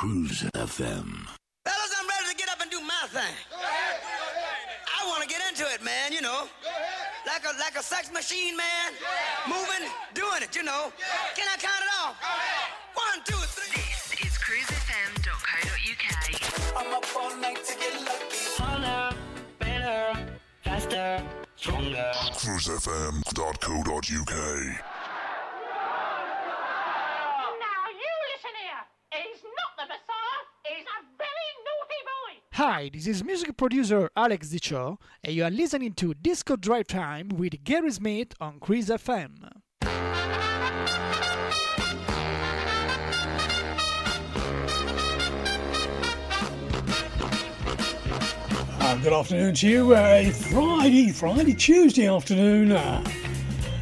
Cruise FM. Fellas, I'm ready to get up and do my thing. I want to get into it, man, you know. Like a like a sex machine, man. Moving, doing it, you know. Can I count it off? One, two, three. This is cruisefm.co.uk. I'm up all night to get lucky. Harder, better, faster, stronger. cruisefm.co.uk. Now you listen here. He's not the Messiah. He's a very naughty boy. Hi, this is music producer Alex Dicho, and you are listening to Disco Drive Time with Gary Smith on Cruise FM. Uh, good afternoon to you. Uh, Friday, Friday, Tuesday afternoon. Uh,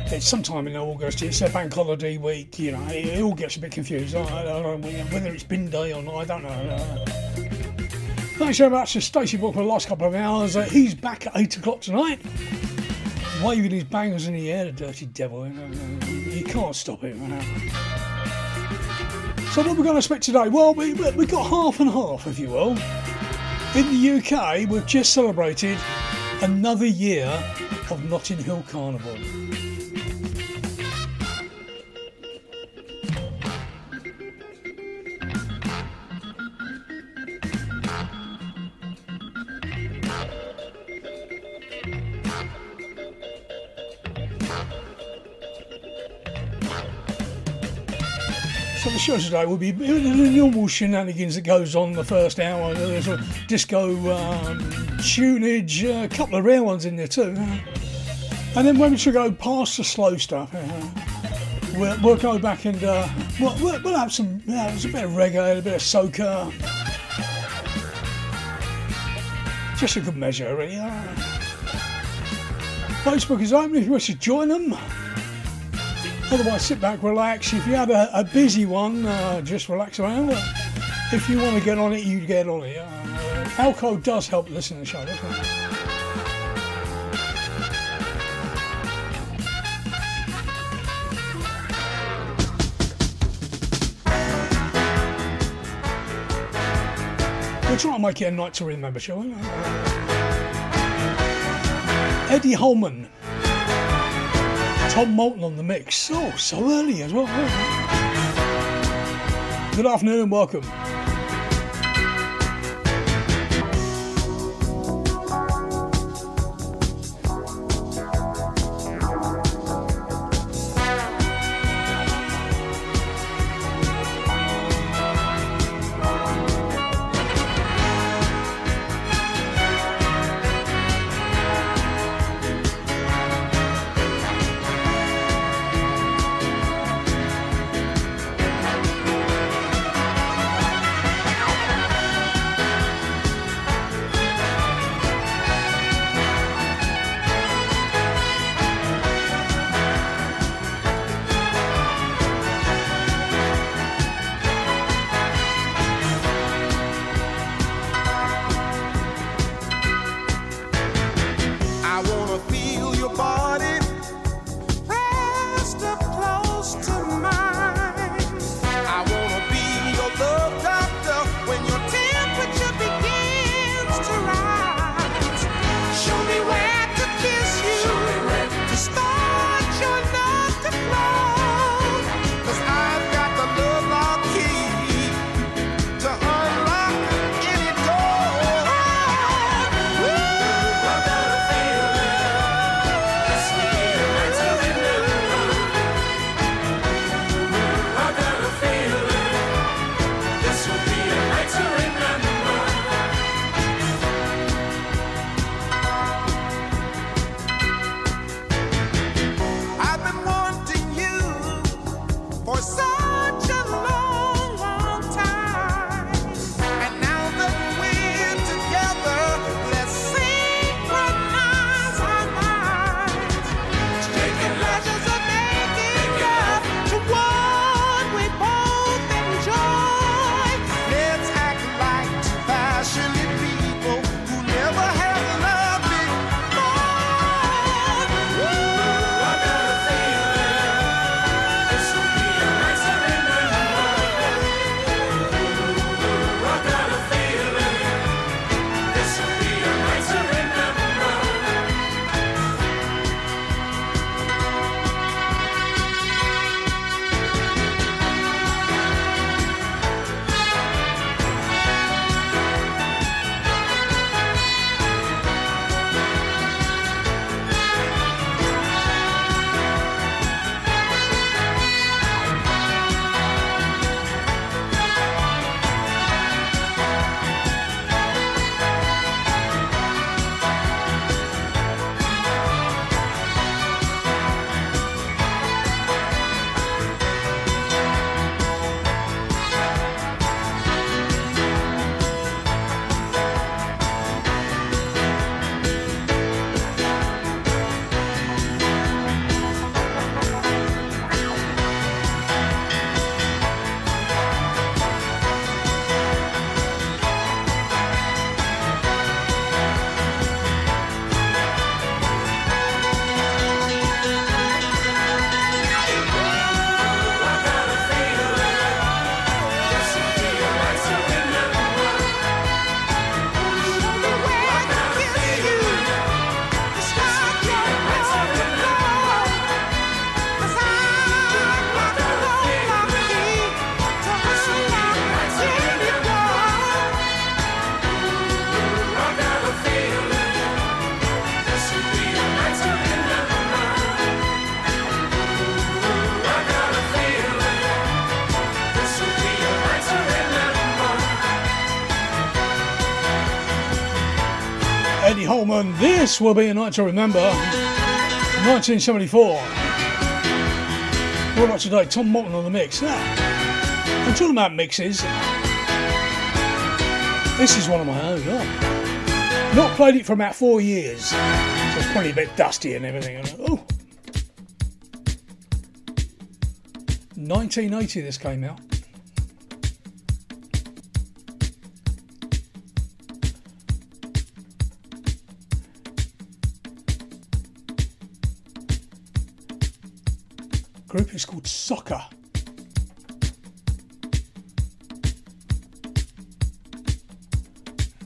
it's sometime in August. It's a bank holiday week. You know, it, it all gets a bit confused. I, I know whether it's bin day or not. I don't know. Thanks very much to Stacey Book for the last couple of hours. Uh, he's back at eight o'clock tonight, waving his bangers in the air. The dirty devil. You can't stop know. So what we're going to expect today? Well, we we we got half and half, if you will. In the UK, we've just celebrated another year of Notting Hill Carnival. Show today will be the normal shenanigans that goes on the first hour. There's a disco um, tunage, a couple of rare ones in there too. And then when we should go past the slow stuff, uh, we'll, we'll go back and uh, we'll, we'll, have some, yeah, there's a bit of reggae, a bit of soca. Just a good measure, really. Facebook is open if you wish to join them. Otherwise, sit back, relax. If you had a, a busy one, uh, just relax around. If you want to get on it, you get on it. Uh, alcohol does help listen to show? We'll try and make it a night to remember, shall we? Eddie Holman. Tom Moulton on the mix. Oh, so early as well. Good afternoon and welcome. This will be a night to remember. 1974. What about today? Tom Moulton on the mix. Now, I'm talking about mixes. This is one of my own. Oh. Not played it for about four years. So it's probably a bit dusty and everything. Oh. 1980 this came out.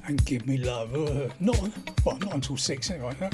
And give me love. Uh, not well, not until six anyway. huh?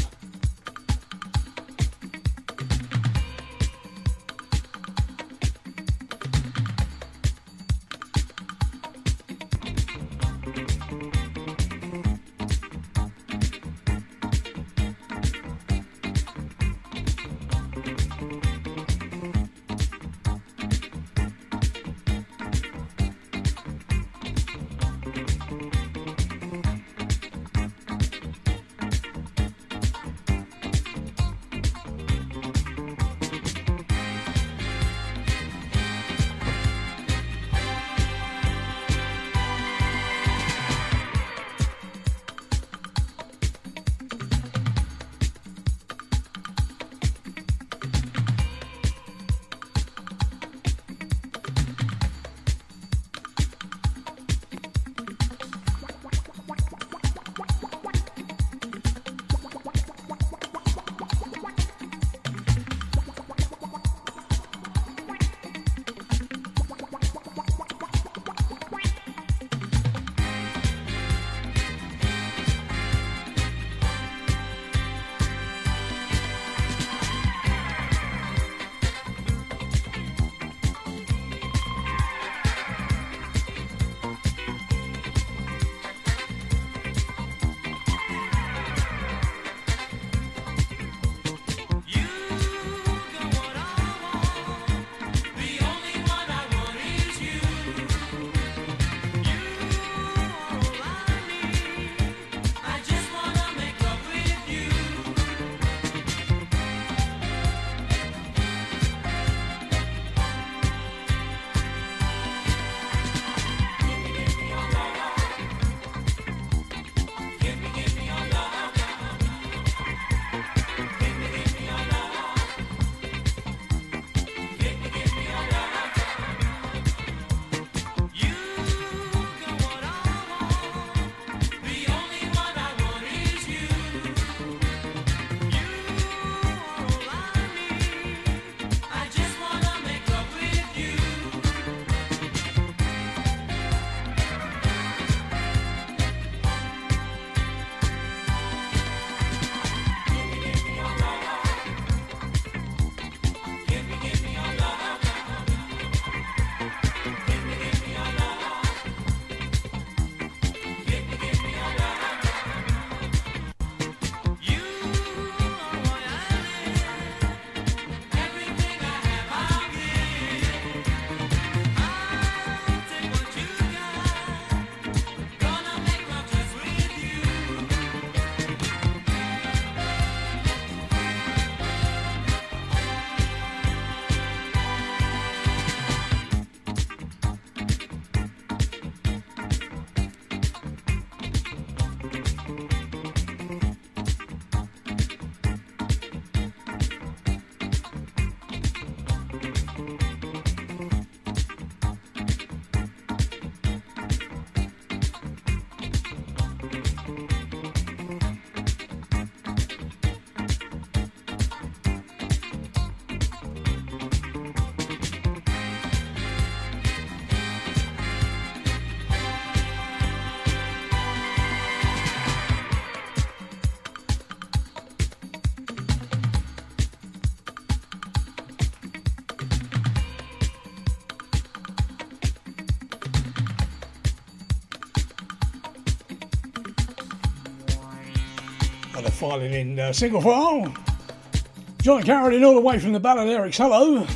Filing in uh, single file. John Carradine all the way from the Balearics. Hello.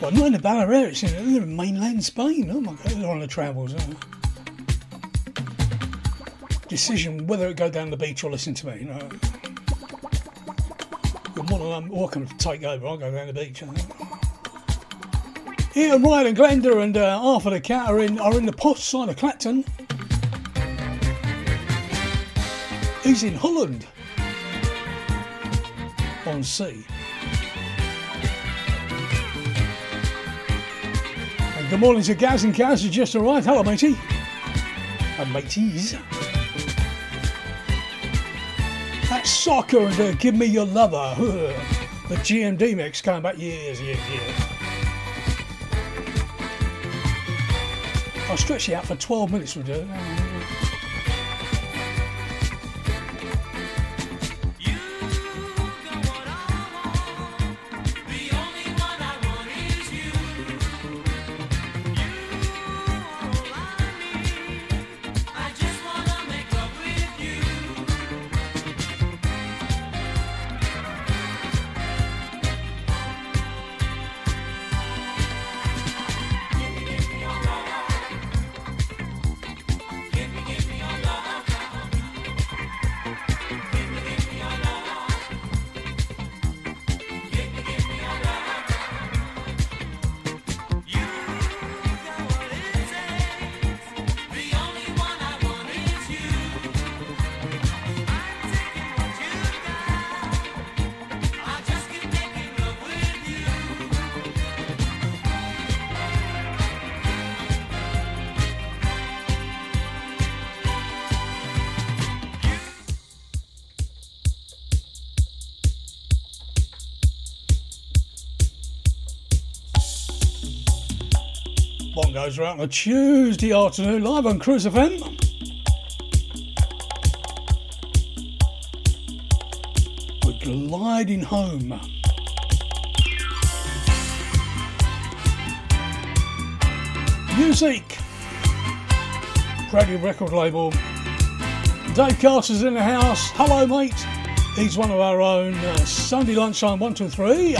Well, not in the Balearics, in the mainland Spain. Oh my God, they're on the travels. decision whether to go down the beach or listen to me. You know. You're more than welcome to take over. I'll go down the beach. Ian Wright and Glenda and uh, Arthur the Cat are in are in the posh side of Clacton. He's in Holland on sea. And good morning to Gaz and Gaz who just arrived. Hello, matey. And mateys. That's soccer and uh, give me your lover. the GMD mix coming back years, years, years. I'll stretch it out for 12 minutes, would you? goes right on a Tuesday afternoon live on Cruise FM. We're gliding home. Music. Brady record label. Dave Carter's in the house. Hello, mate. He's one of our own. Uh, Sunday lunchtime, one, two, three.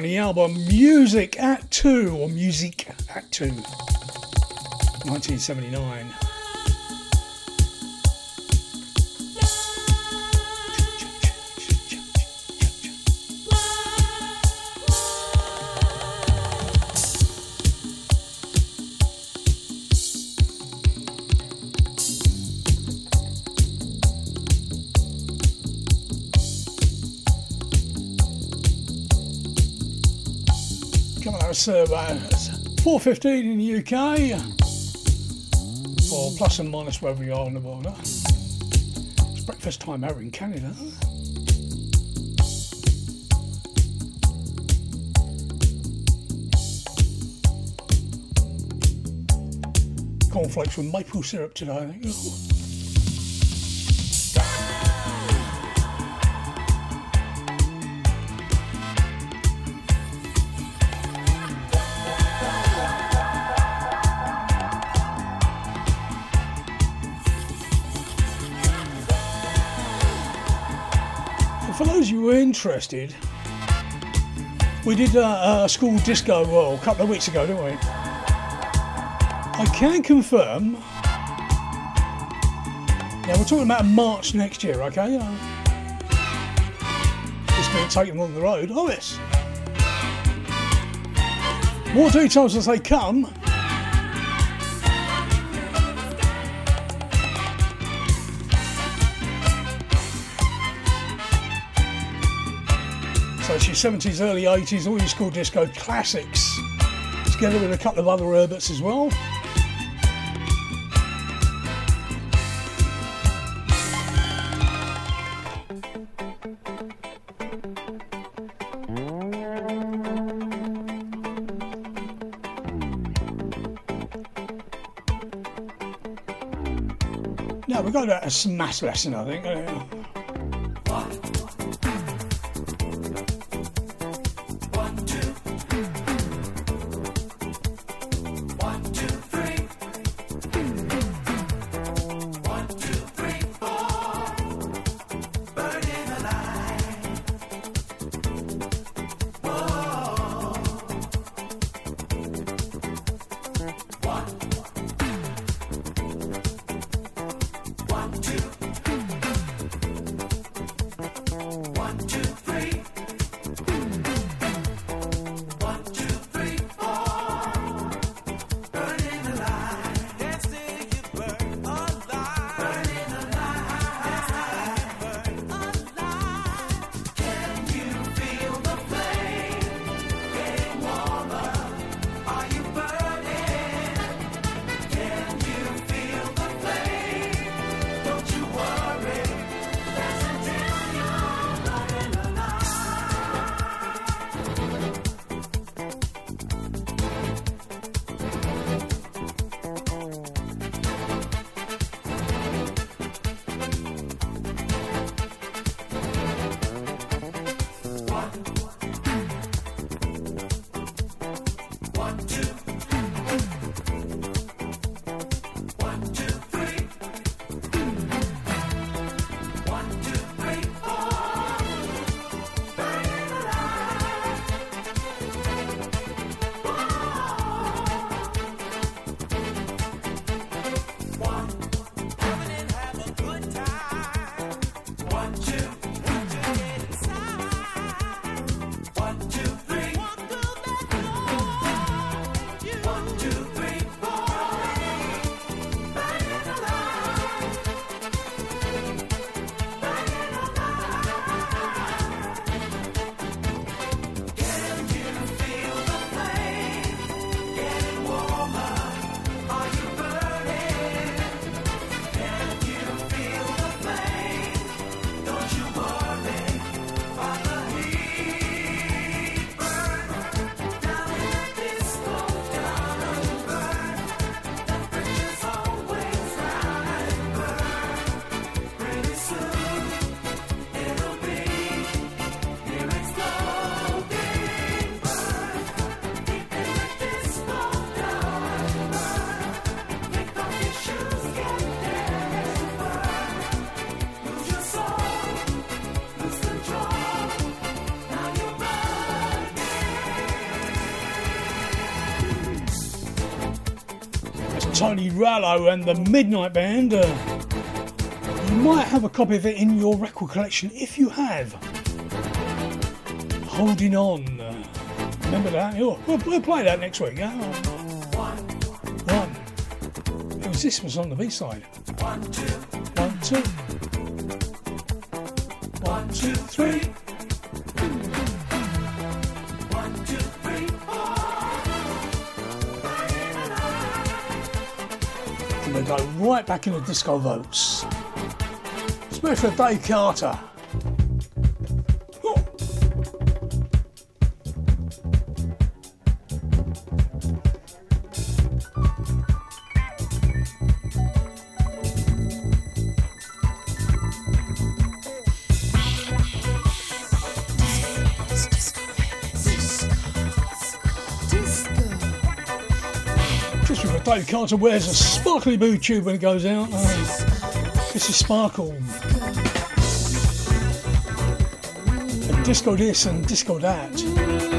From the album Music at Two, or Music at Two, 1979. About 4.15 in the UK, or plus and minus wherever you are on the border. It's breakfast time over in Canada. Cornflakes with maple syrup today, oh. Interested, we did a, a school disco roll a couple of weeks ago, didn't we? I can confirm. Now we're talking about March next year, okay? Uh, it's going to take them on the road. Oh yes. More details as they come. 70s, early 80s, all your school disco classics, together with a couple of other Herberts as well. Now we've got a smash lesson, I think. Tony Rallo and the Midnight Band. Uh, you might have a copy of it in your record collection if you have. Holding on. Uh, remember that? we'll, we'll, play that next week. Yeah? One. It was this was on the B side. Back in the disco votes. Especially for Dave Carter. For Dave Carter wears a sparkly blue tube when it goes out. Eh? Oh, this is Sparkle. And disco this and disco that.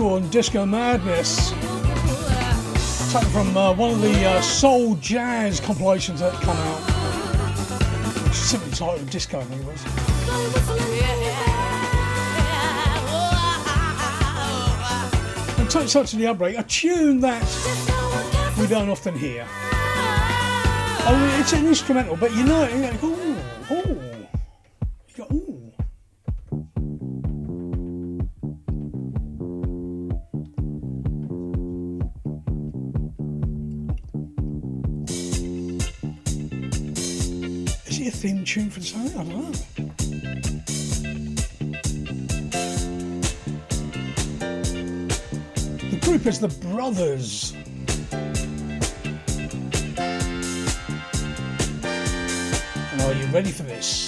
And Disco Madness. Taken from uh, one of the uh, soul jazz compilations that come out. Simply titled Disco, I think it was. And take such to the outbreak, a tune that we don't often hear. I mean, it's an instrumental, but you know tune for something? I don't know. The group is the Brothers. And are you ready for this?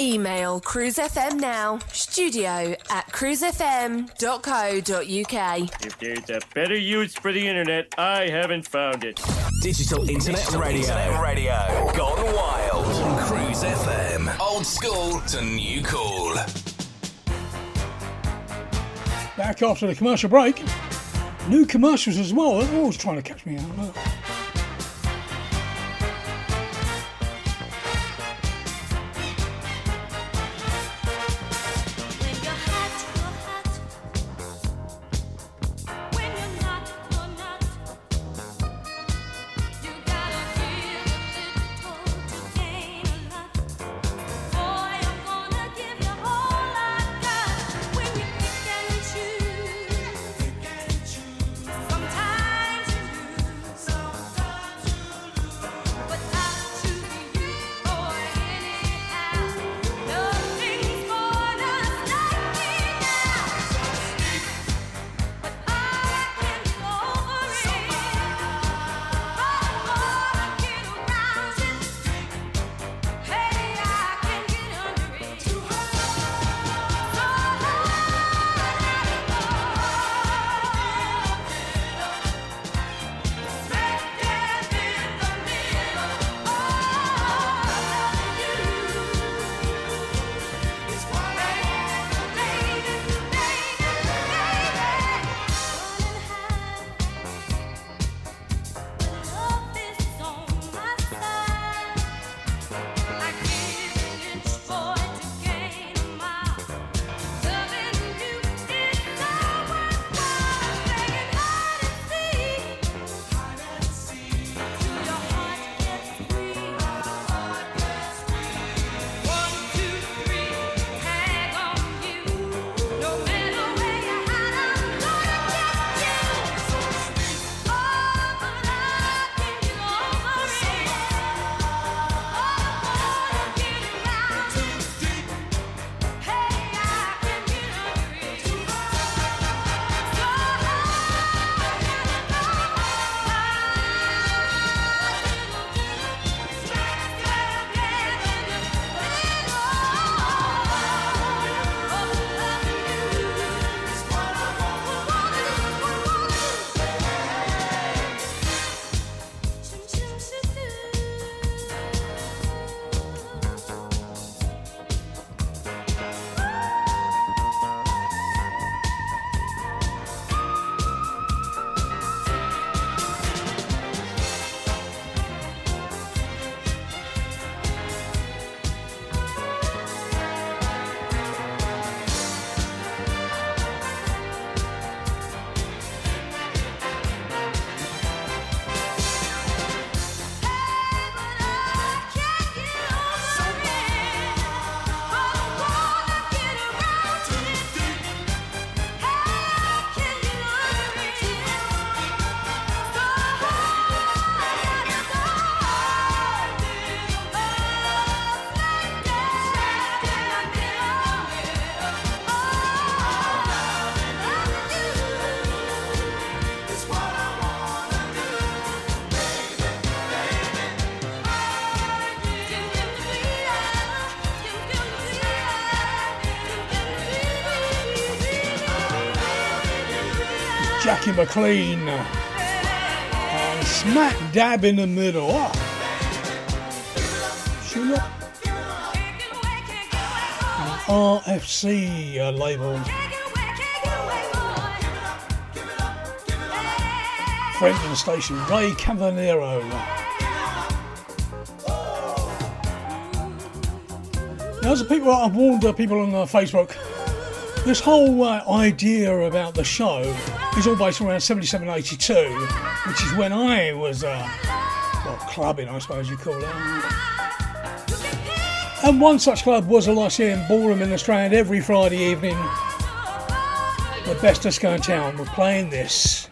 Email cruisefm now, studio at cruisefm.co.uk. If there's a better use for the internet, I haven't found it. Digital Internet Radio. Internet Radio. Gone wild. Cruise FM. Old school to new cool. Back after the commercial break. New commercials as well. They're always trying to catch me out. Jackie McLean. And smack dab in the middle. Sugar. An RFC uh, label. the station, Ray Caviano. Now, the people I've warned the people on uh, Facebook, this whole uh, idea about the show is all based around 77, 82, which is when I was, uh, well, clubbing, I suppose you call it. And one such club was a Lyceum Ballroom in the Strand every Friday evening. The best disco in town were playing this.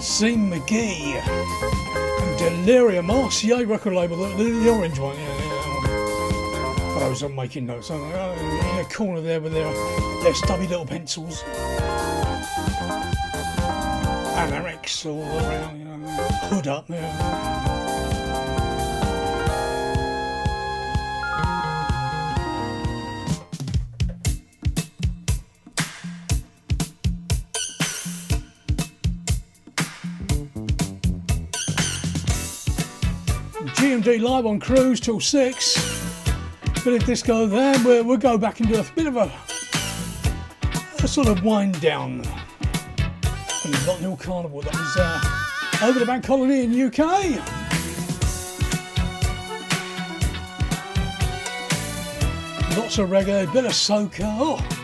Francine McGee. And Delirium, oh, RCA record label, the, the, the orange one, yeah, yeah. For those that making notes? Oh, in the corner there with their, their stubby little pencils. And Eric's all around, you know, hood up there. GMD live on cruise till six. Bit of disco there. We'll, we'll go back do a bit of a, a sort of wind down. Notting Hill Carnival that was uh, over the bank holiday in UK. Lots of reggae, bit of soca. Oh.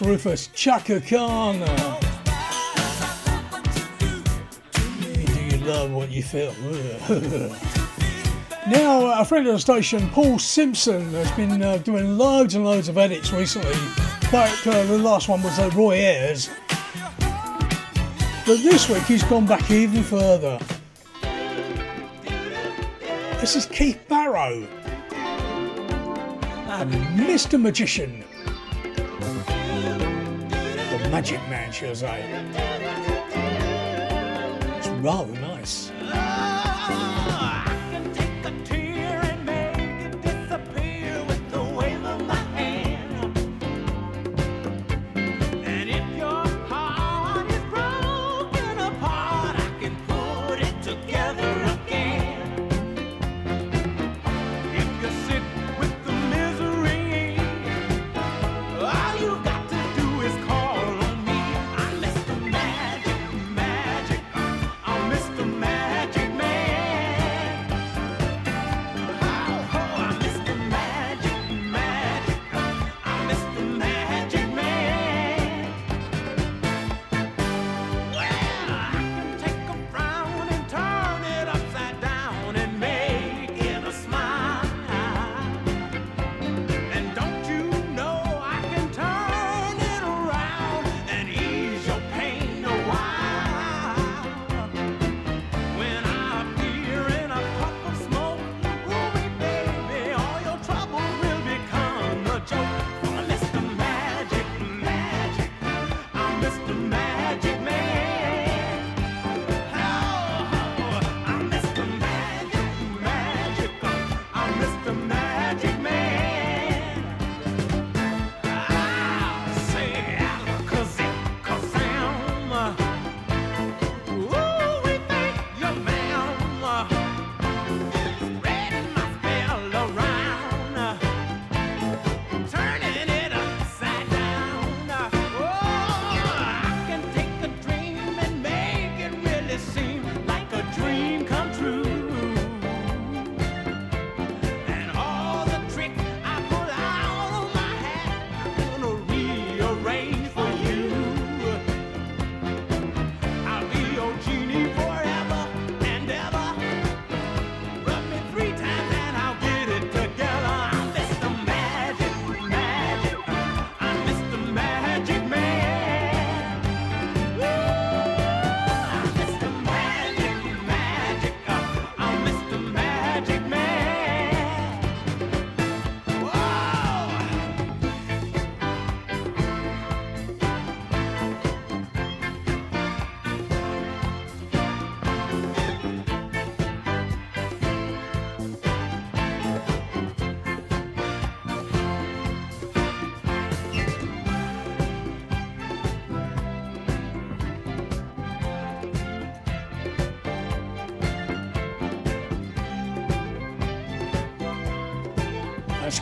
Rufus Chaka Khan. Do you love what you feel? now, a friend of the station, Paul Simpson, has been uh, doing loads and loads of edits recently. But uh, the last one was uh, Roy Ayers. But this week he's gone back even further. This is Keith Barrow and Mr. Magician. Magic Man, shall I. It's rather nice.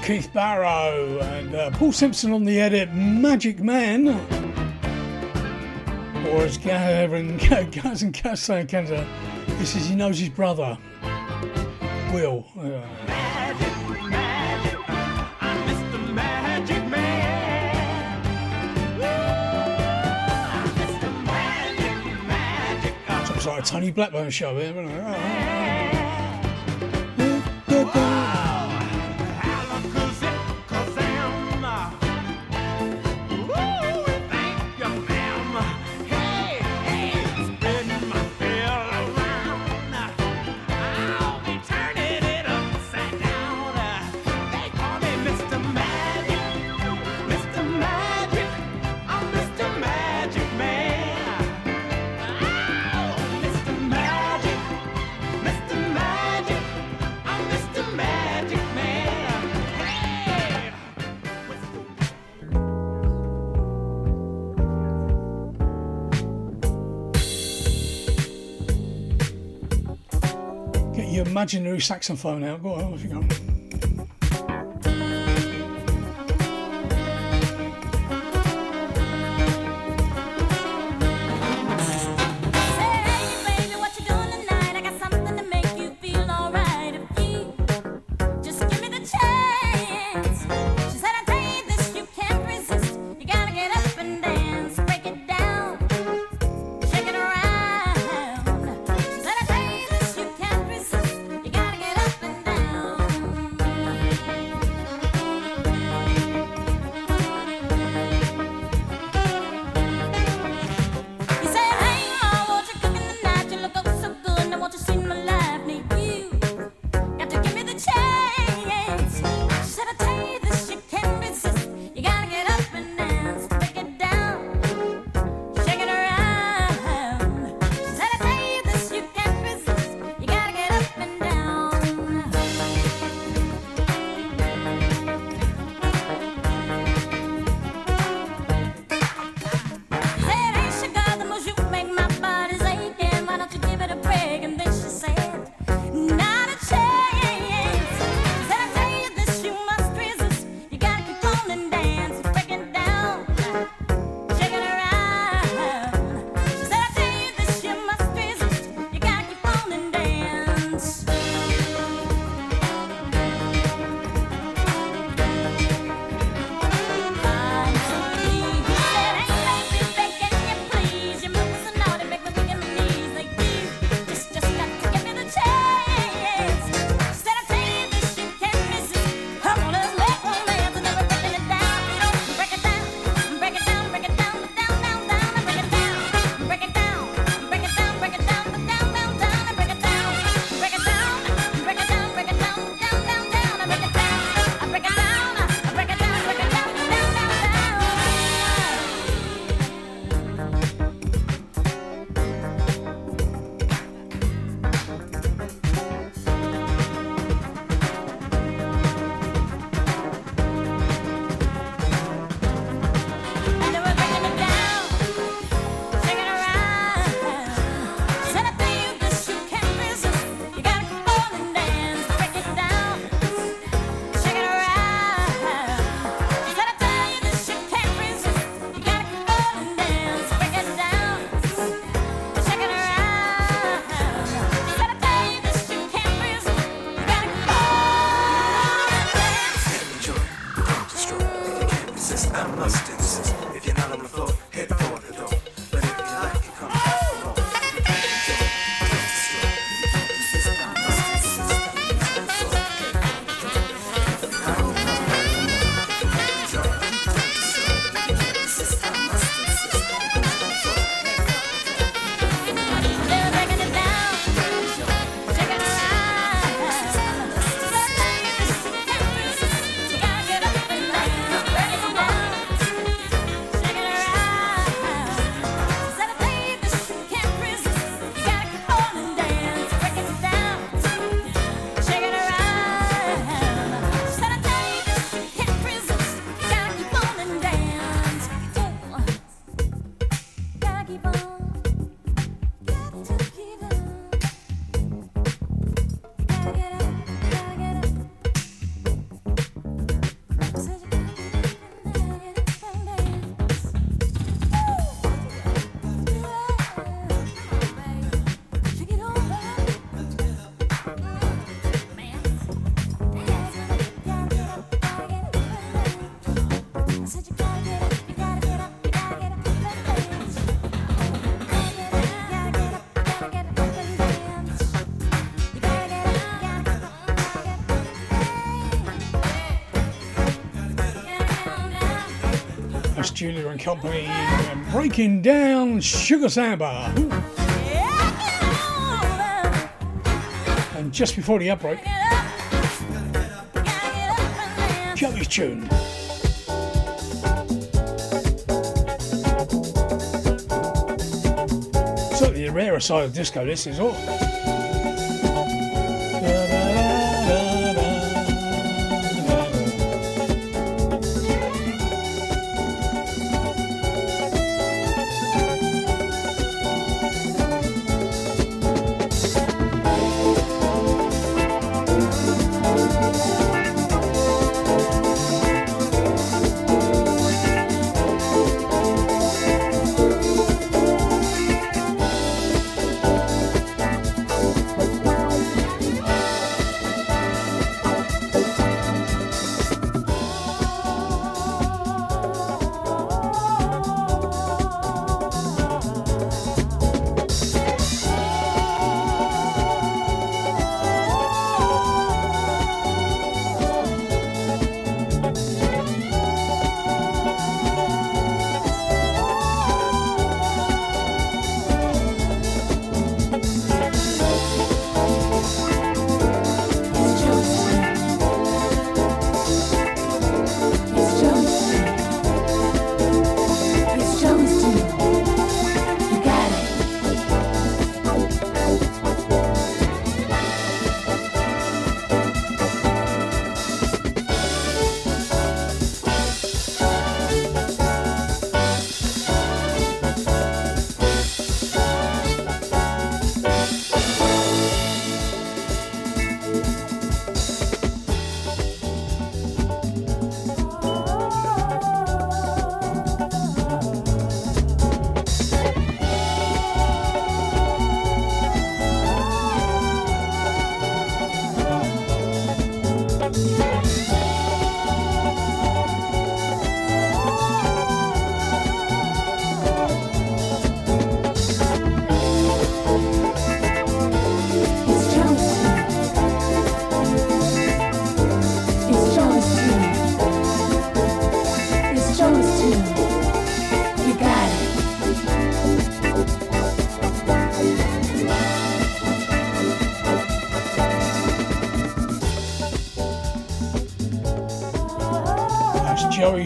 Keith Barrow and uh, Paul Simpson on the edit, Magic Man. Or as Gavin Gaz and Gaz say in Canada, he says he knows his brother, Will. Uh, It's like a Tony Blackburn show here, imaginary saxophone out. Go on, off you go. Julia and Company um, breaking down Sugar Samba. And just before the outbreak, Joey's tune. Certainly the rarer side of disco, this is all.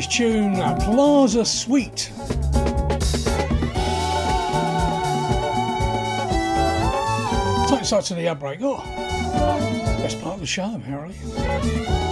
Tune, uh, Plaza Suite. Take sight to the outbreak. Oh, best part of the show, apparently.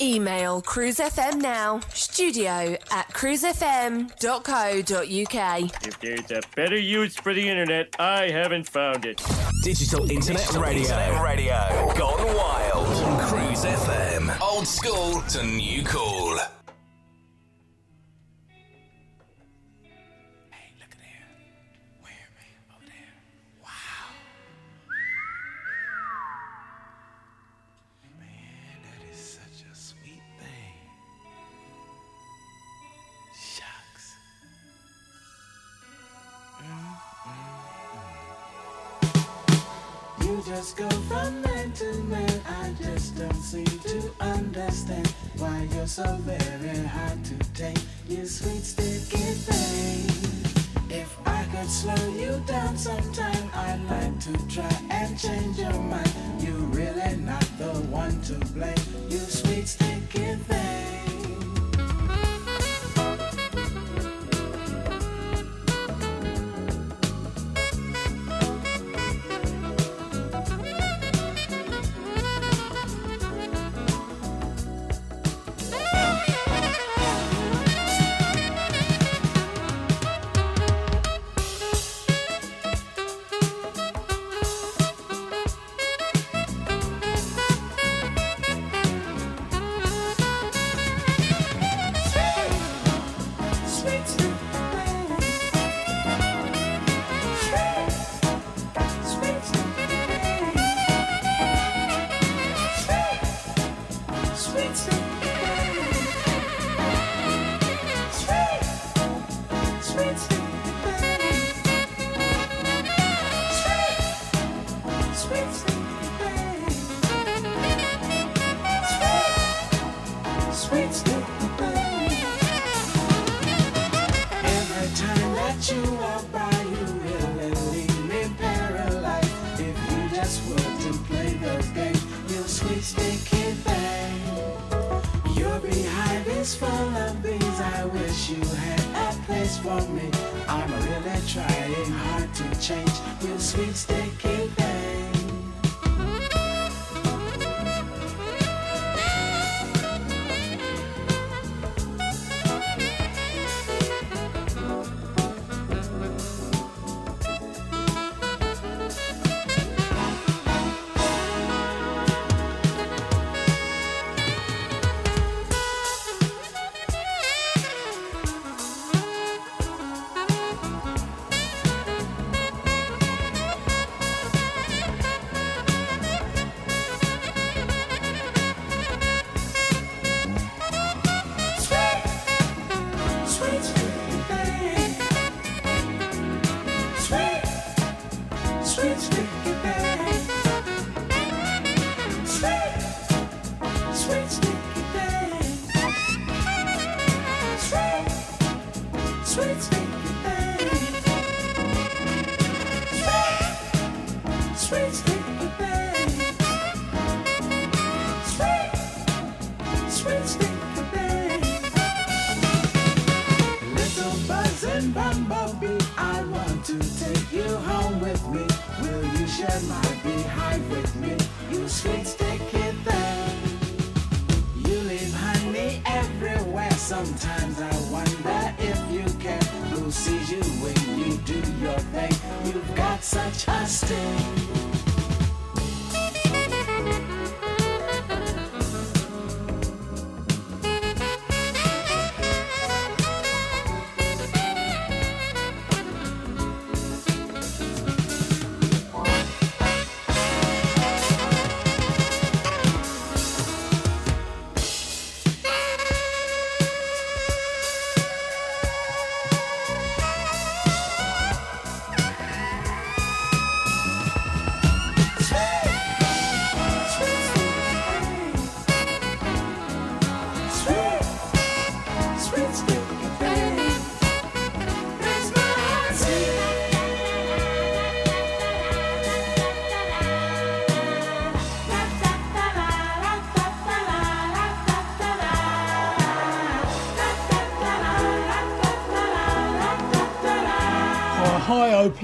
Email cruisefm now, studio at cruisefm.co.uk. If there's a better use for the internet, I haven't found it. Digital Internet Radio. Internet Radio. Gone wild. Cruise FM. Old school to new cool. Just go from man to man. I just don't seem to understand why you're so very hard to take. You sweet sticky thing. If I could slow you down sometime, I'd like to try and change your mind. You're really not the one to blame. You sweet sticky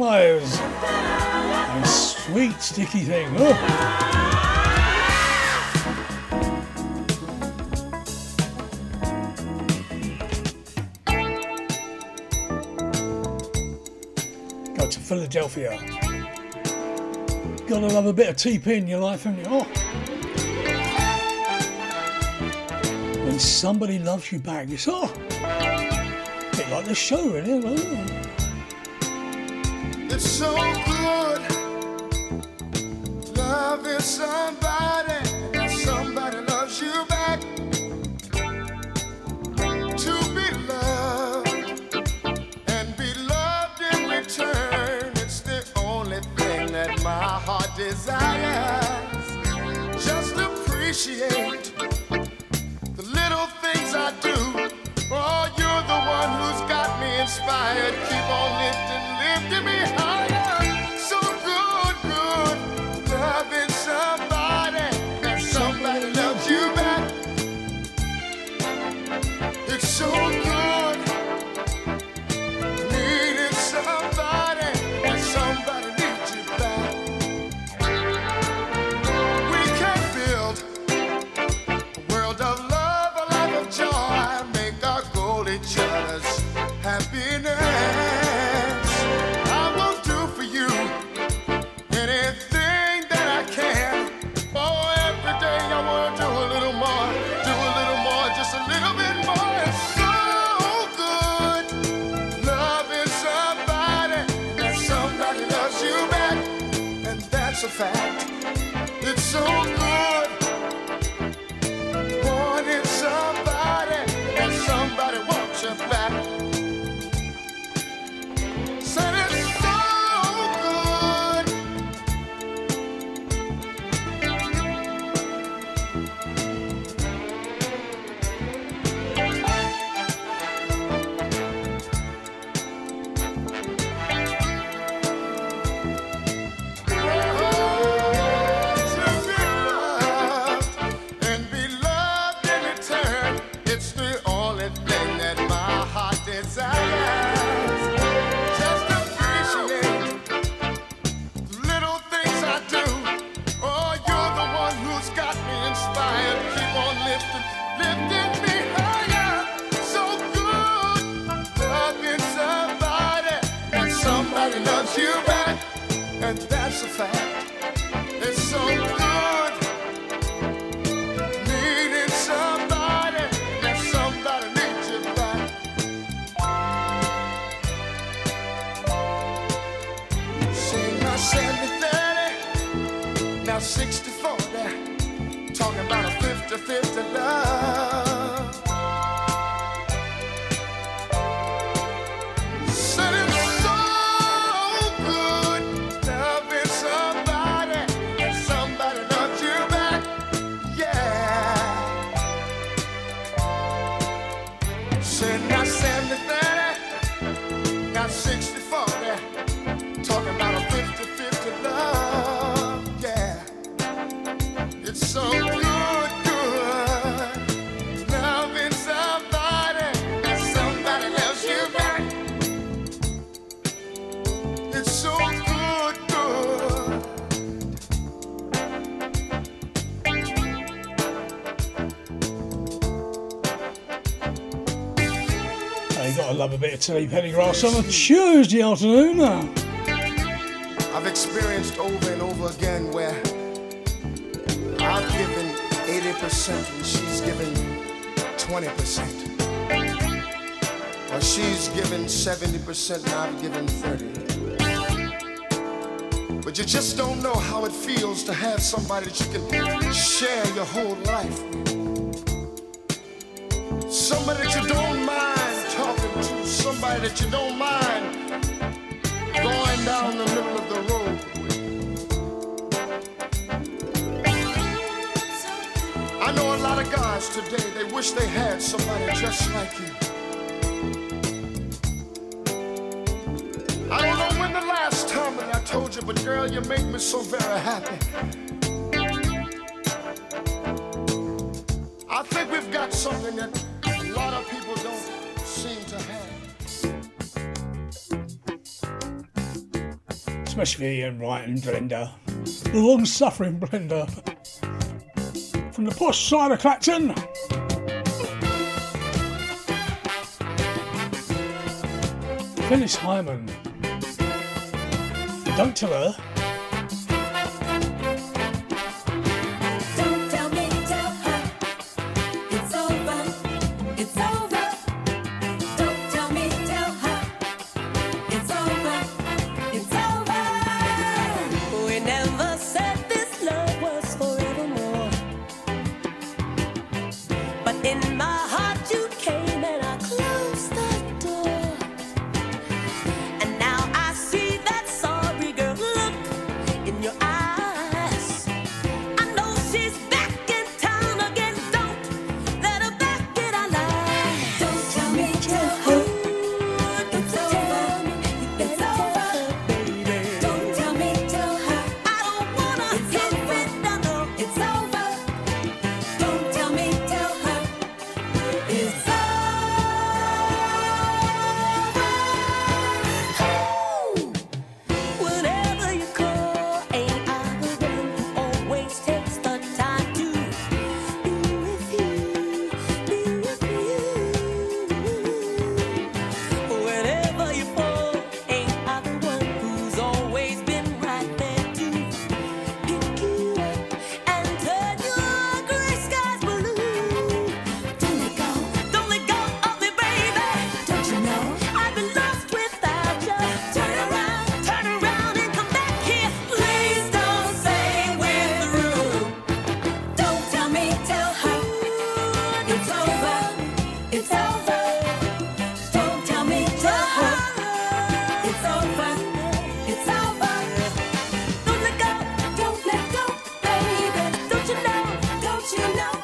pliers. And sweet sticky thing. Oh. to Philadelphia. Gotta love a bit of TP in your life, haven't you? Oh. When somebody loves you back, it's oh, bit like the show, really so at Pennygrass on a Tuesday afternoon. Uh. I've experienced over and over again where I've given 80% and she's given 20%. Or she's given 70% and I've given 30. But you just don't know how it feels to have somebody that you can share your whole life that you don't mind going down the middle of the road. I know a lot of guys today, they wish they had somebody just like you. I don't know when the last time that I told you, but girl, you make me so very happy. especially Ian Wright and Brenda, the long suffering Brenda. From the posh side of Clacton. Phyllis Hyman. Don't tell her.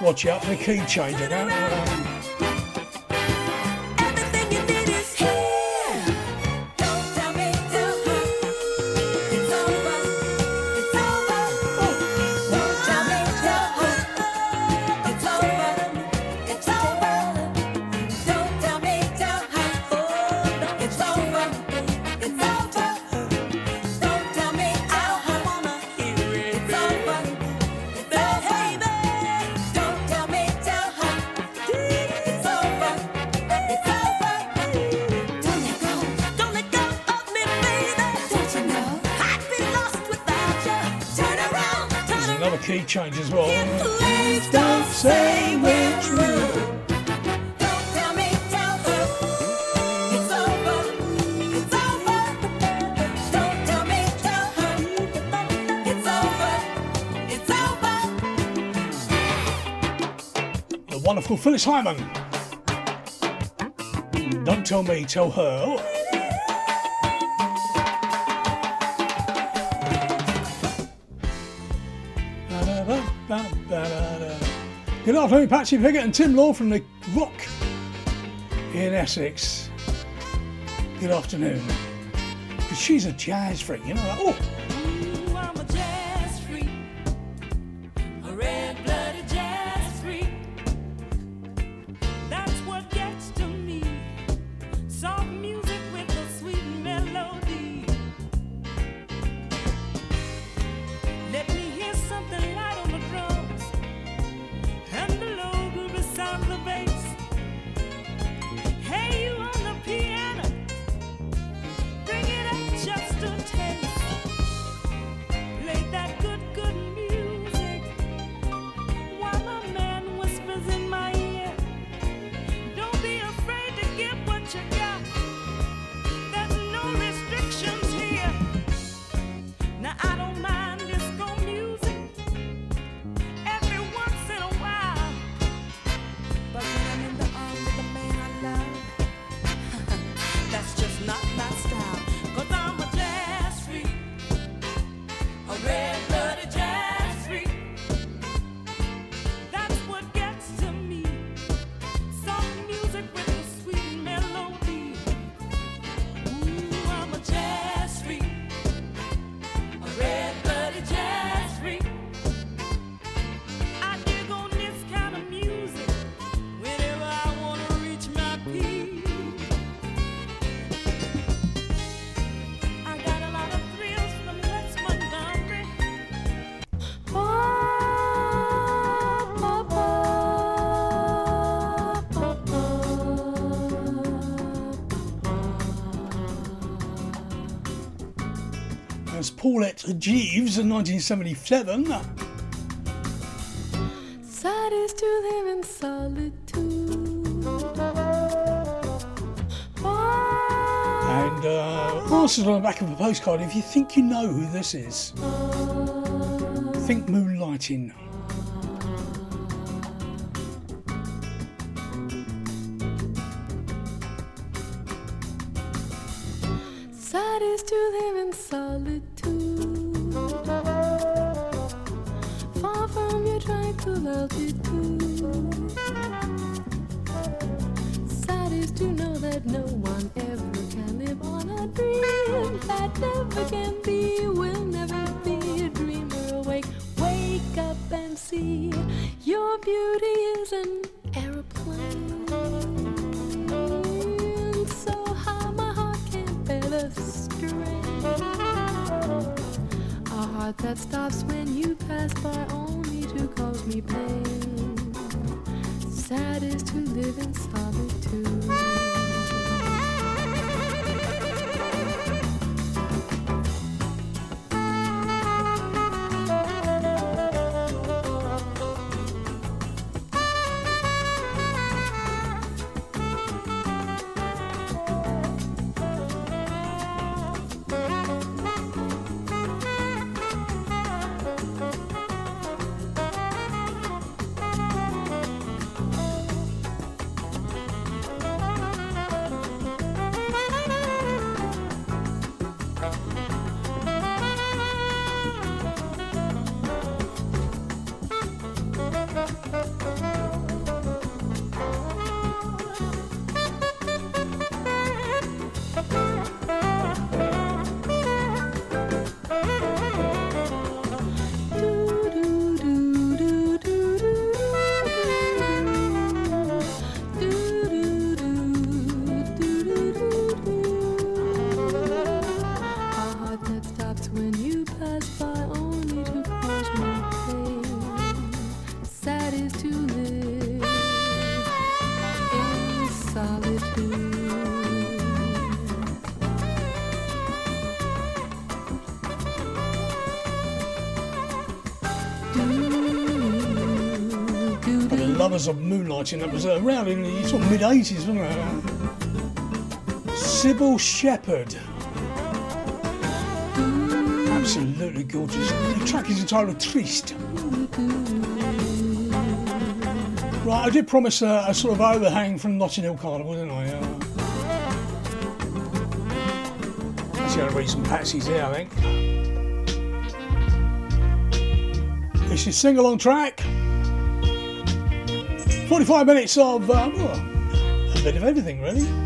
watch out for the key changing. Phyllis Hyman. Don't tell me, tell her. Good afternoon, Patsy Piggott and Tim Law from The Rock in Essex. Good afternoon. Because she's a jazz freak, you know. Oh, Jeeves in 1977. Sad is to live in solitude. And uh, answered on the back of a postcard if you think you know who this is. Think moonlighting. Tranquil altitude. Sad is to know that no one ever can live on a dream that never can be, will never be. A dreamer awake, wake up and see your beauty is an aeroplane. So high my heart can't bear strain. A heart that stops when you pass by to cause me pain. Sad is to live in solitude. That was around in the sort of mid 80s, wasn't it? Cybill Shepherd. Absolutely gorgeous. The track is entitled Triste. Right, I did promise a, a sort of overhang from Notting Hill Carnival, didn't I? Uh, that's the only reason Patsy's here, I think. This is sing along track. 45 minutes of um, a bit of everything, really.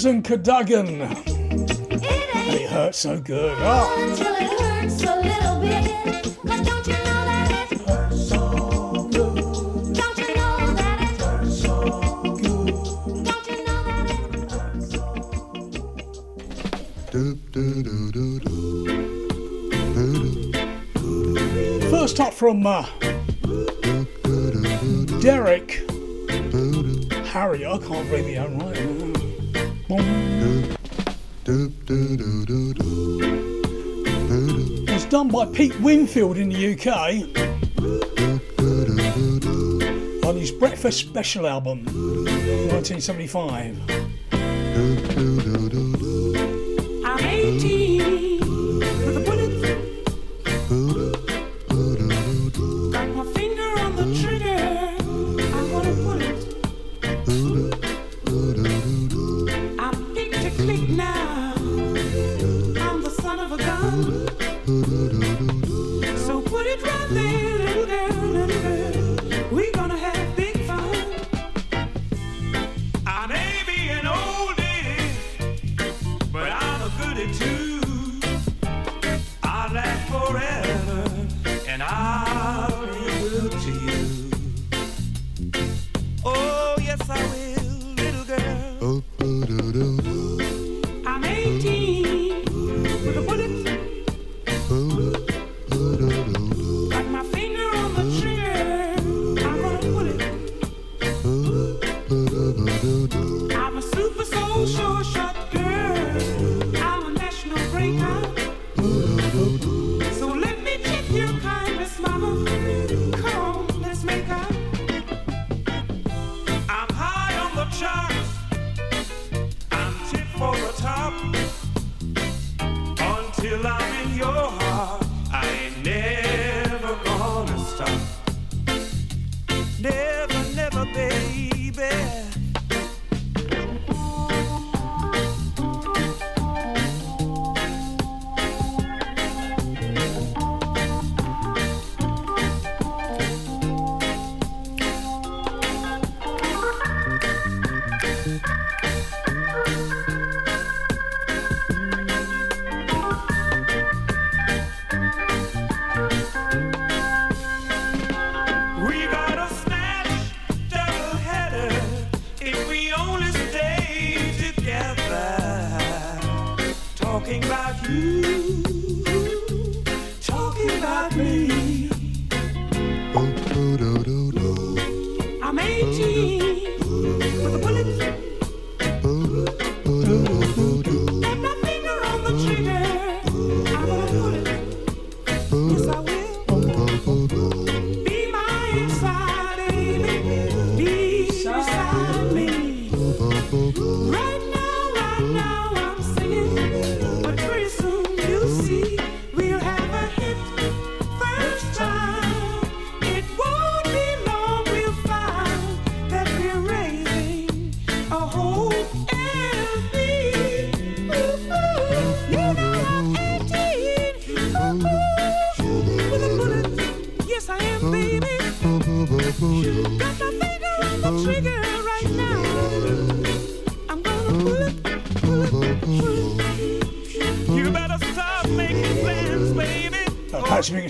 Susan Cadogan. It, hurt so good. Oh. Until it hurts a little bit. So good? First up from uh, Derek. Harry, I can't read the own. It's done by Pete Wingfield in the UK on his Breakfast Special album, 1975.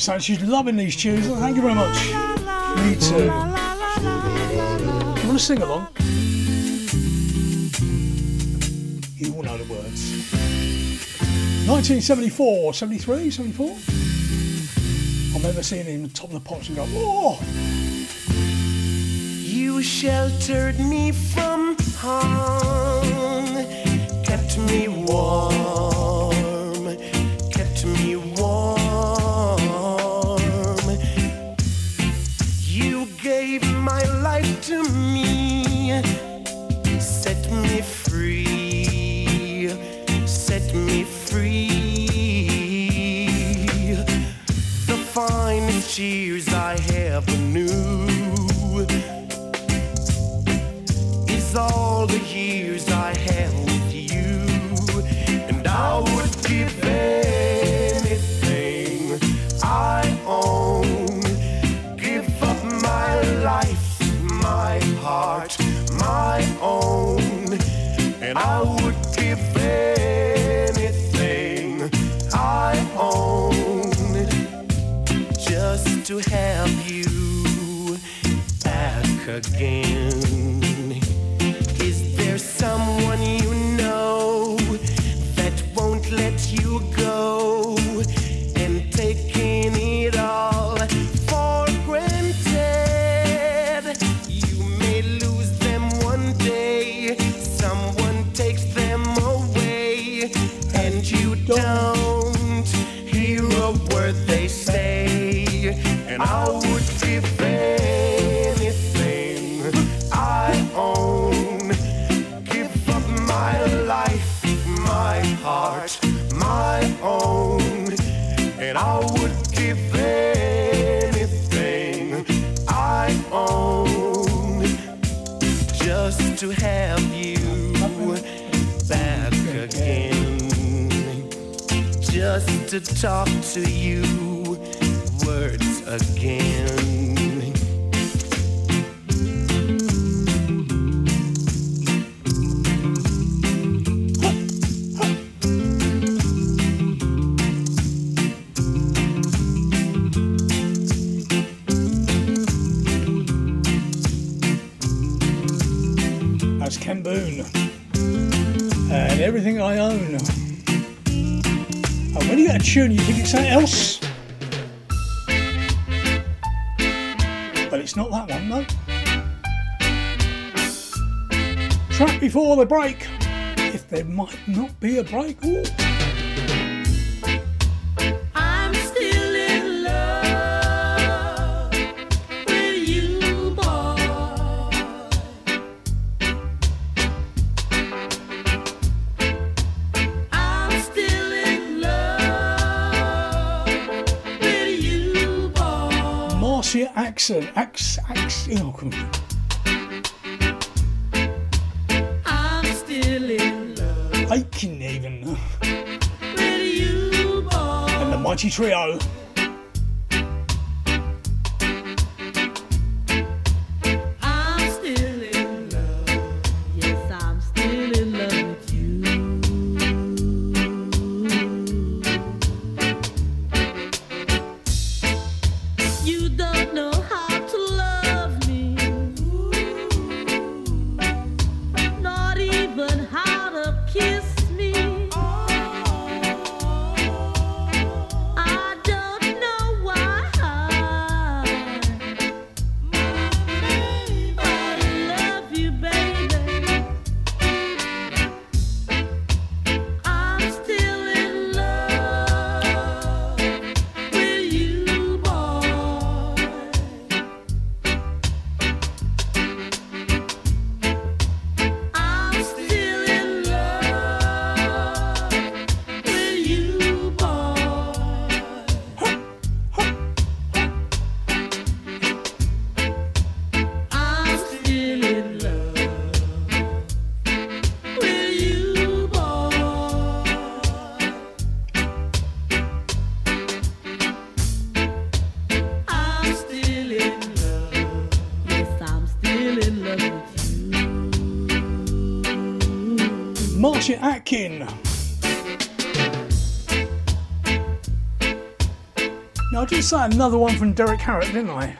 It's she's loving these tunes. Thank you very much. Me too. You want to sing along? You all know the words. 1974, 73, 74. I remember seeing him top of the pops and go, oh. You sheltered me from harm, kept me warm. everything I own. And when you get a tune, you think it's something else. But it's not that one, though. Track before the break, if there might not be a break. Ooh. accent, ax, ax, oh, come on. I'm still in love. I can even. With you, boy. And the mighty trio. I another one from Derek Harrett, didn't I?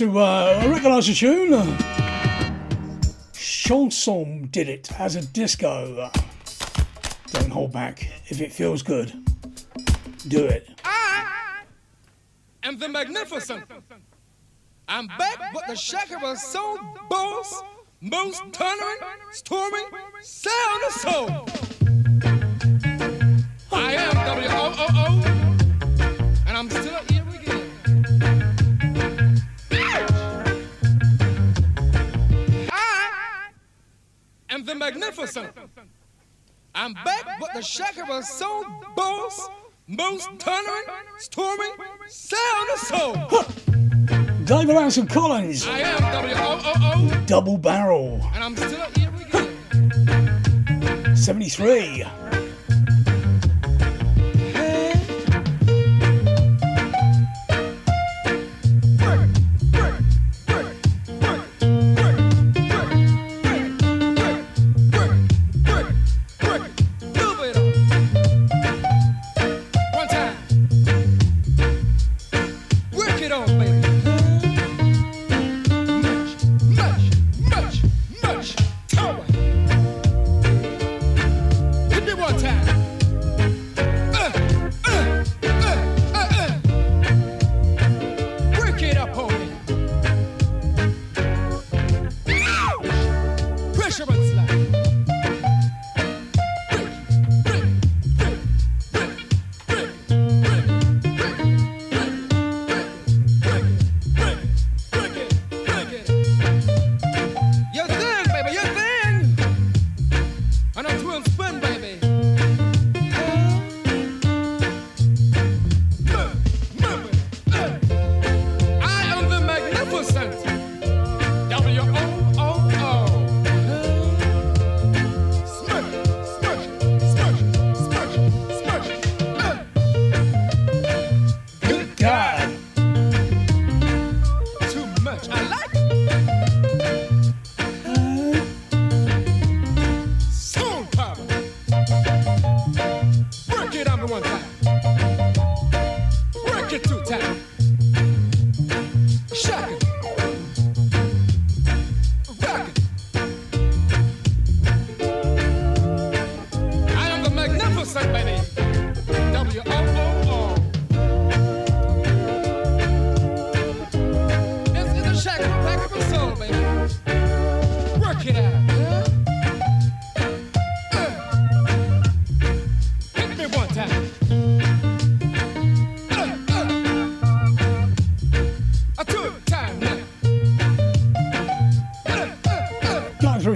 to uh, recognise the tune. Chanson did it as a disco. Don't hold back. If it feels good, do it. Ah, I am the magnificent. I'm back with the shaker of soul, boss, most thundering, storming, sound of soul. Ansel Collins. I am W-O-O-O. Double barrel. And I'm still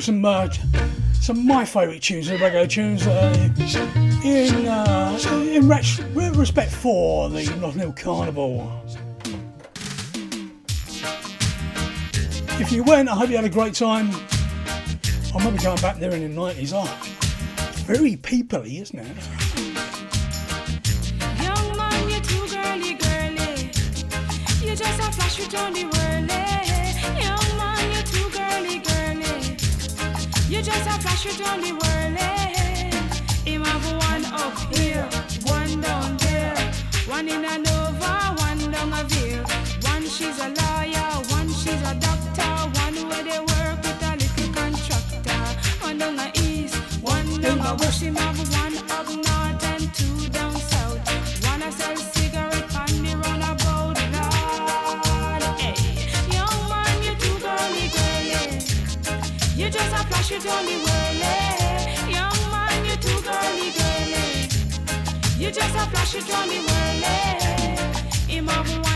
some uh, some my favourite tunes, the reggae tunes. Uh, in uh, in respect for the Notting Hill Carnival. If you went, I hope you had a great time. I remember going back there in the 90s. Oh, ah, very peoply, isn't it? Young man, you're too girly, girly. You just a flash, you. just a flash, it on only whirling. Him have one up here, one down there, one in another. a flash, it drive me a Imam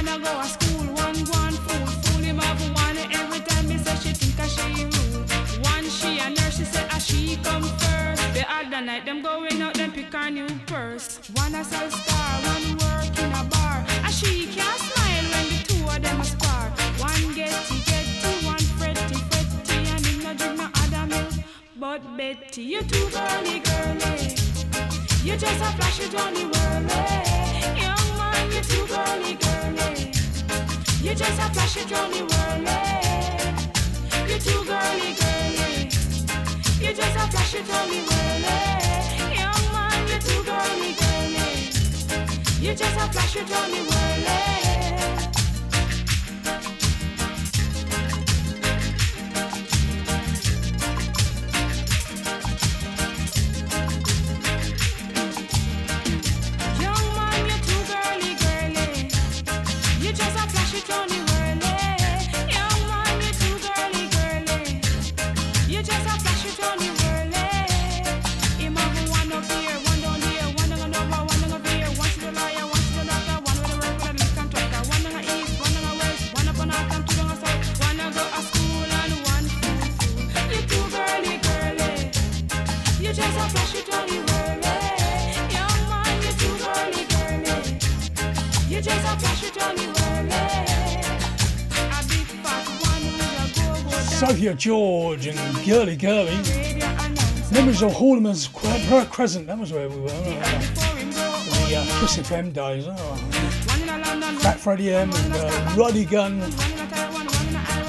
should tell you Sophia George and Girly Girly. members of Horniman's Cre- Crescent, that was where we were. Right? The uh, Kiss FM days. Oh. Fat Freddy M, and, uh, Roddy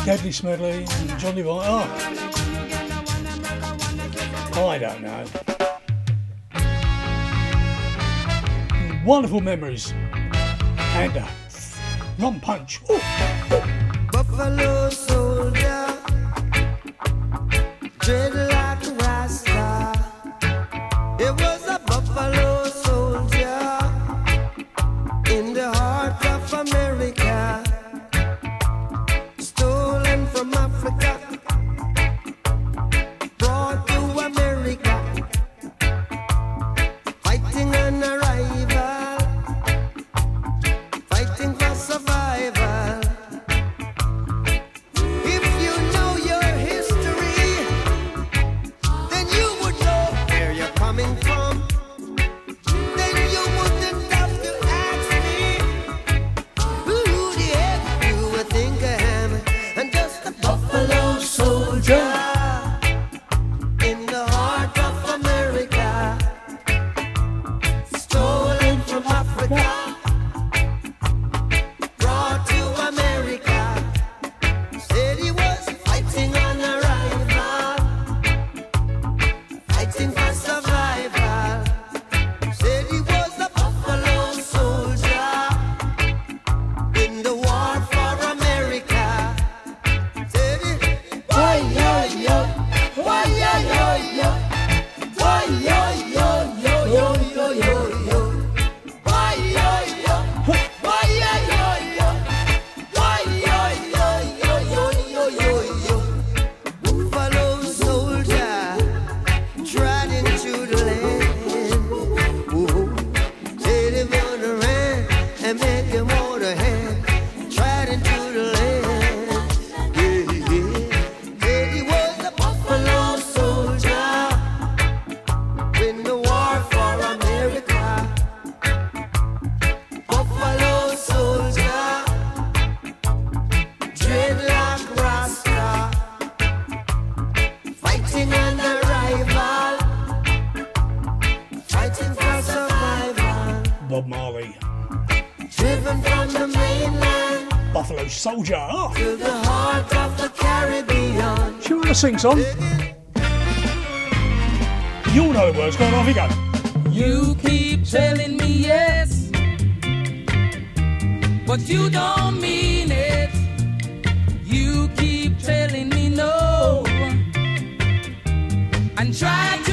Deadly Smedley, and Johnny Vaughn. Oh. Oh, I don't know. Wonderful memories. And uh, rum punch. Ooh. soldier. To the heart of the Caribbean. Do you want a sing song? You'll know the words. Go on, off you go. You keep telling me yes, but you don't mean it. You keep telling me no, and try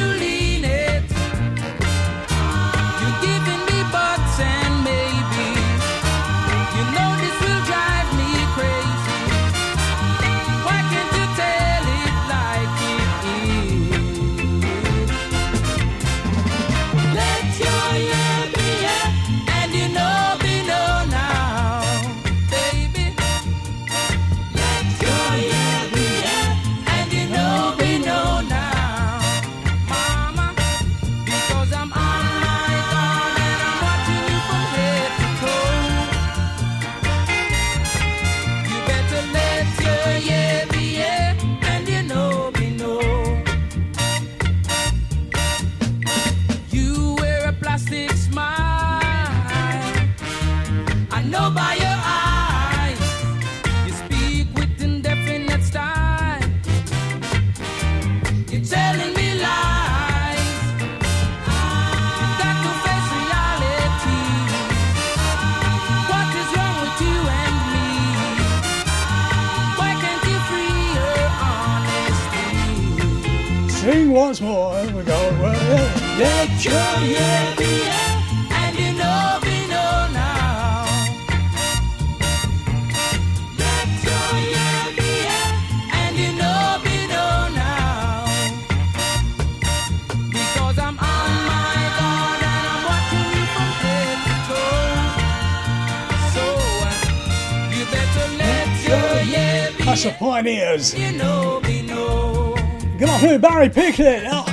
Barry Pickett. Ah.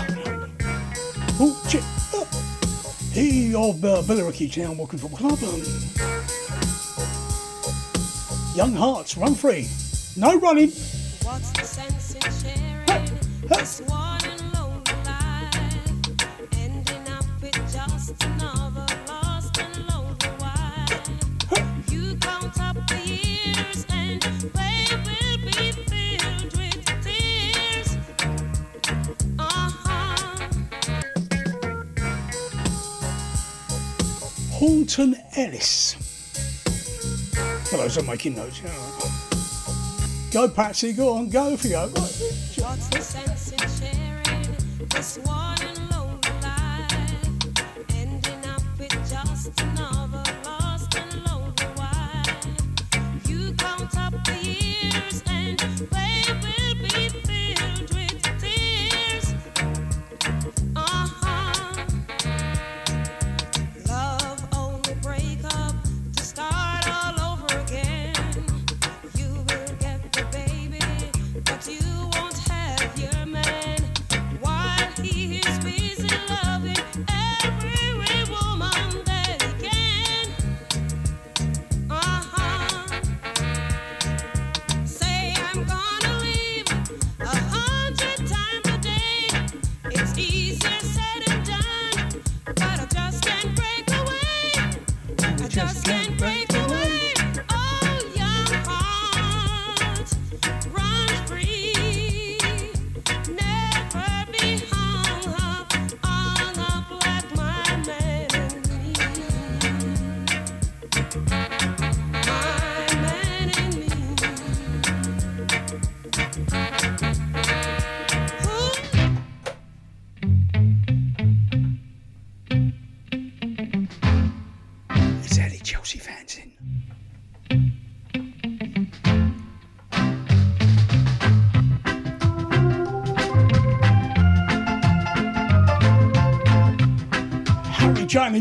Oh, oh shit. Oh. Hey, old uh, Town, welcome from club. Um, Young hearts, run free. No running. I'm making notes. You know. Go, Patsy, go on, go for you.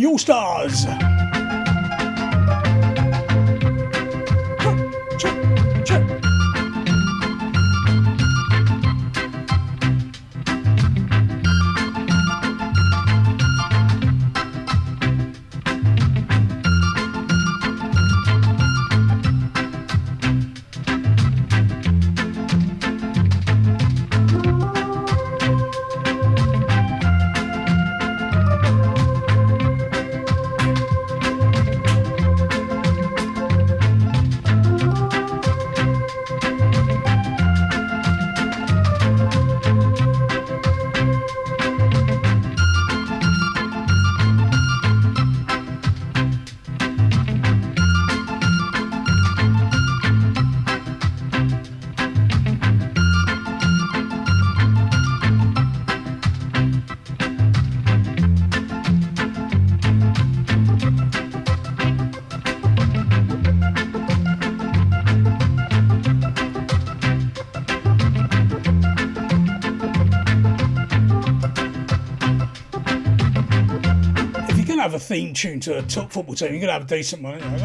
you Stars. theme tune to a top football team, you're gonna have a decent one. Or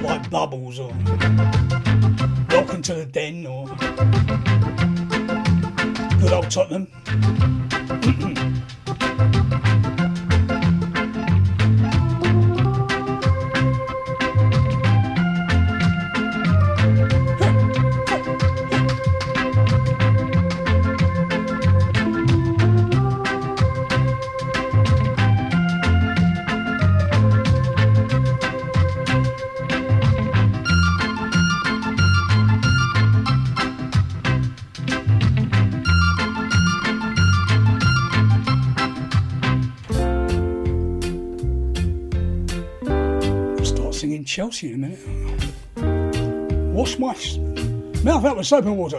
like Bubbles or Welcome to the Den or Good Old Tottenham. oh, that was soap and water.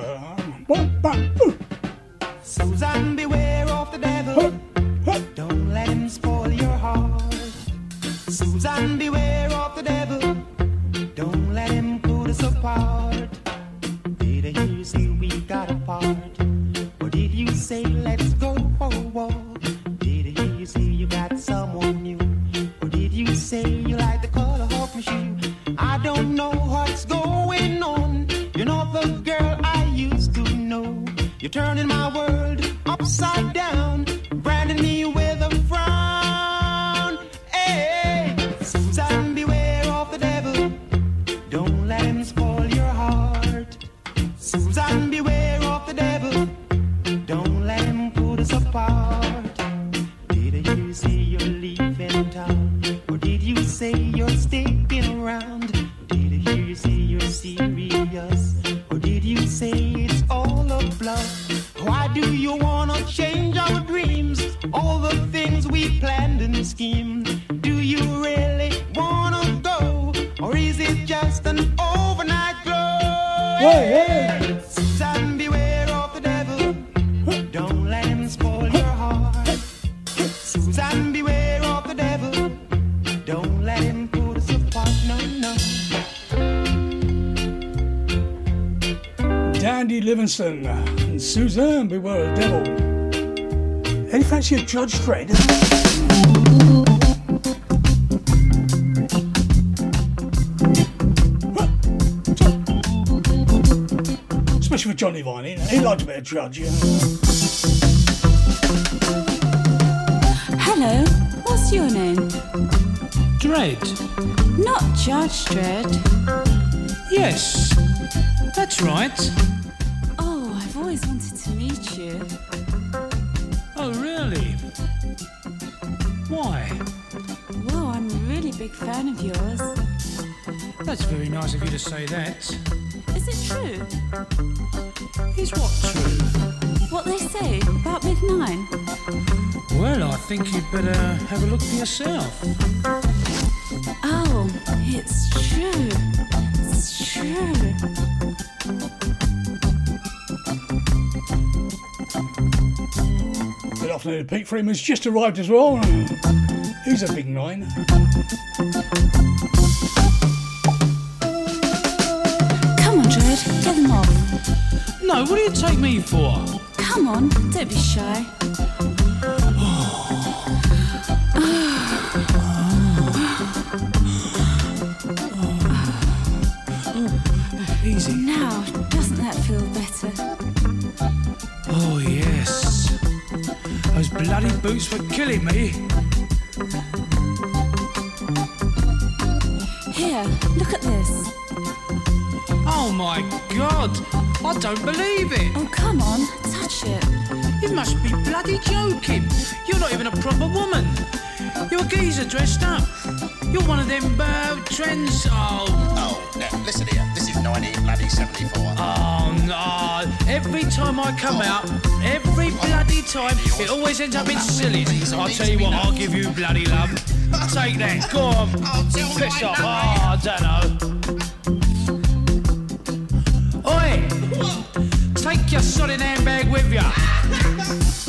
Dandy Livingstone and Suzanne Beware of the Devil. Any fancy a Judge Dread? Especially for Johnny Vine, he, he liked a bit of Judge, yeah. Hello, what's your name? Dread. Not Judge Dread. Yes, that's right. Big fan of yours. That's very nice of you to say that. Is it true? Is what true? What they say about Big Nine? Well, I think you'd better have a look for yourself. Oh, it's true. It's true. Good afternoon, Pete Freeman's just arrived as well. He's a big nine. Come on, Dread, get them off. No, what do you take me for? Come on, don't be shy. Easy. Now, doesn't that feel better? Oh, yes. Those bloody boots were killing me. Here, look at this. Oh, my God. I don't believe it. Oh, come on, touch it. You must be bloody joking. You're not even a proper woman. You're a geezer dressed up. You're one of them uh, trends. Oh. Oh, now, listen here. This is 90 bloody 74. Oh no! Every time I come out, every bloody time, it always ends up in silly. I'll tell you what, I'll give you bloody love. Take that, go on. Piss off. Oh, I don't know. Oi! Take your sodding handbag with you. You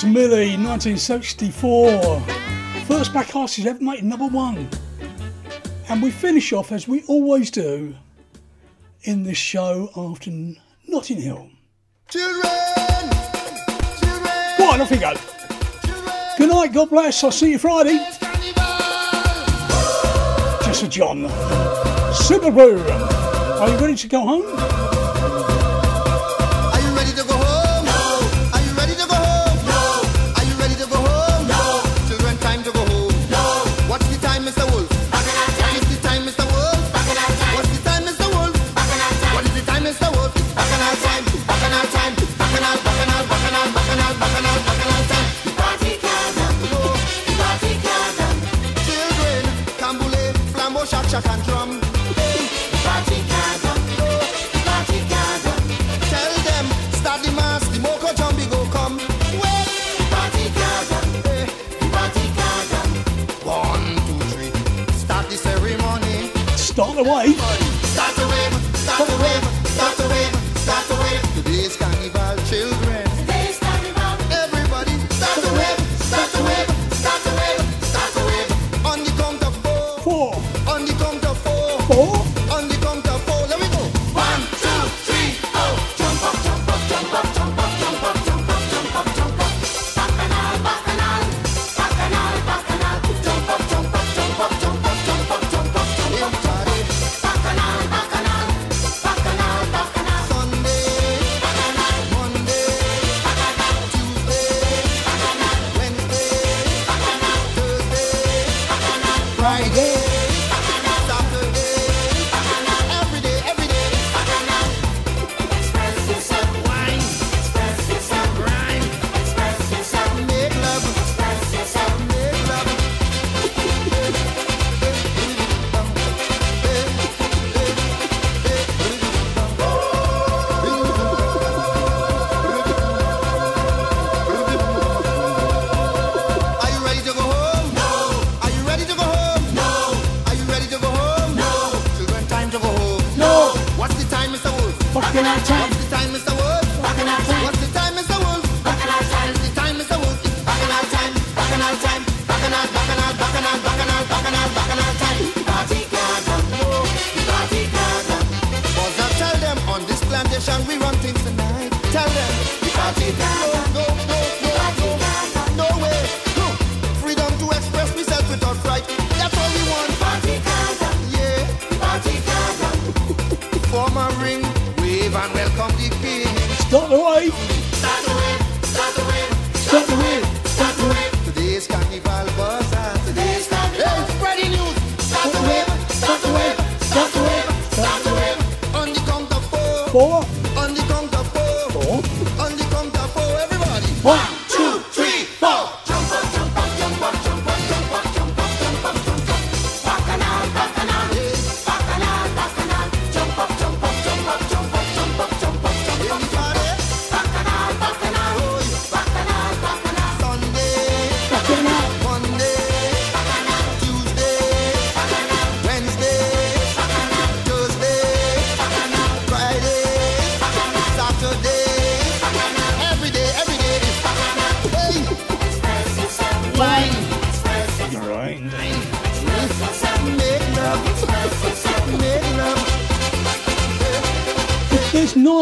Douglas Millie, 1964. First black artist ever made number one. And we finish off, as we always do, in this show after Notting Hill. Children! Children! Off we go. Children. Good night, God bless. I'll see you Friday. Just a John. Super Brew. Are you ready to go home?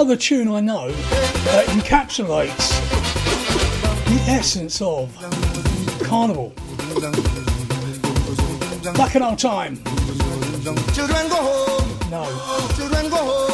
Another tune I know that encapsulates the essence of carnival. Back in our time. Children go home. No. Children go home.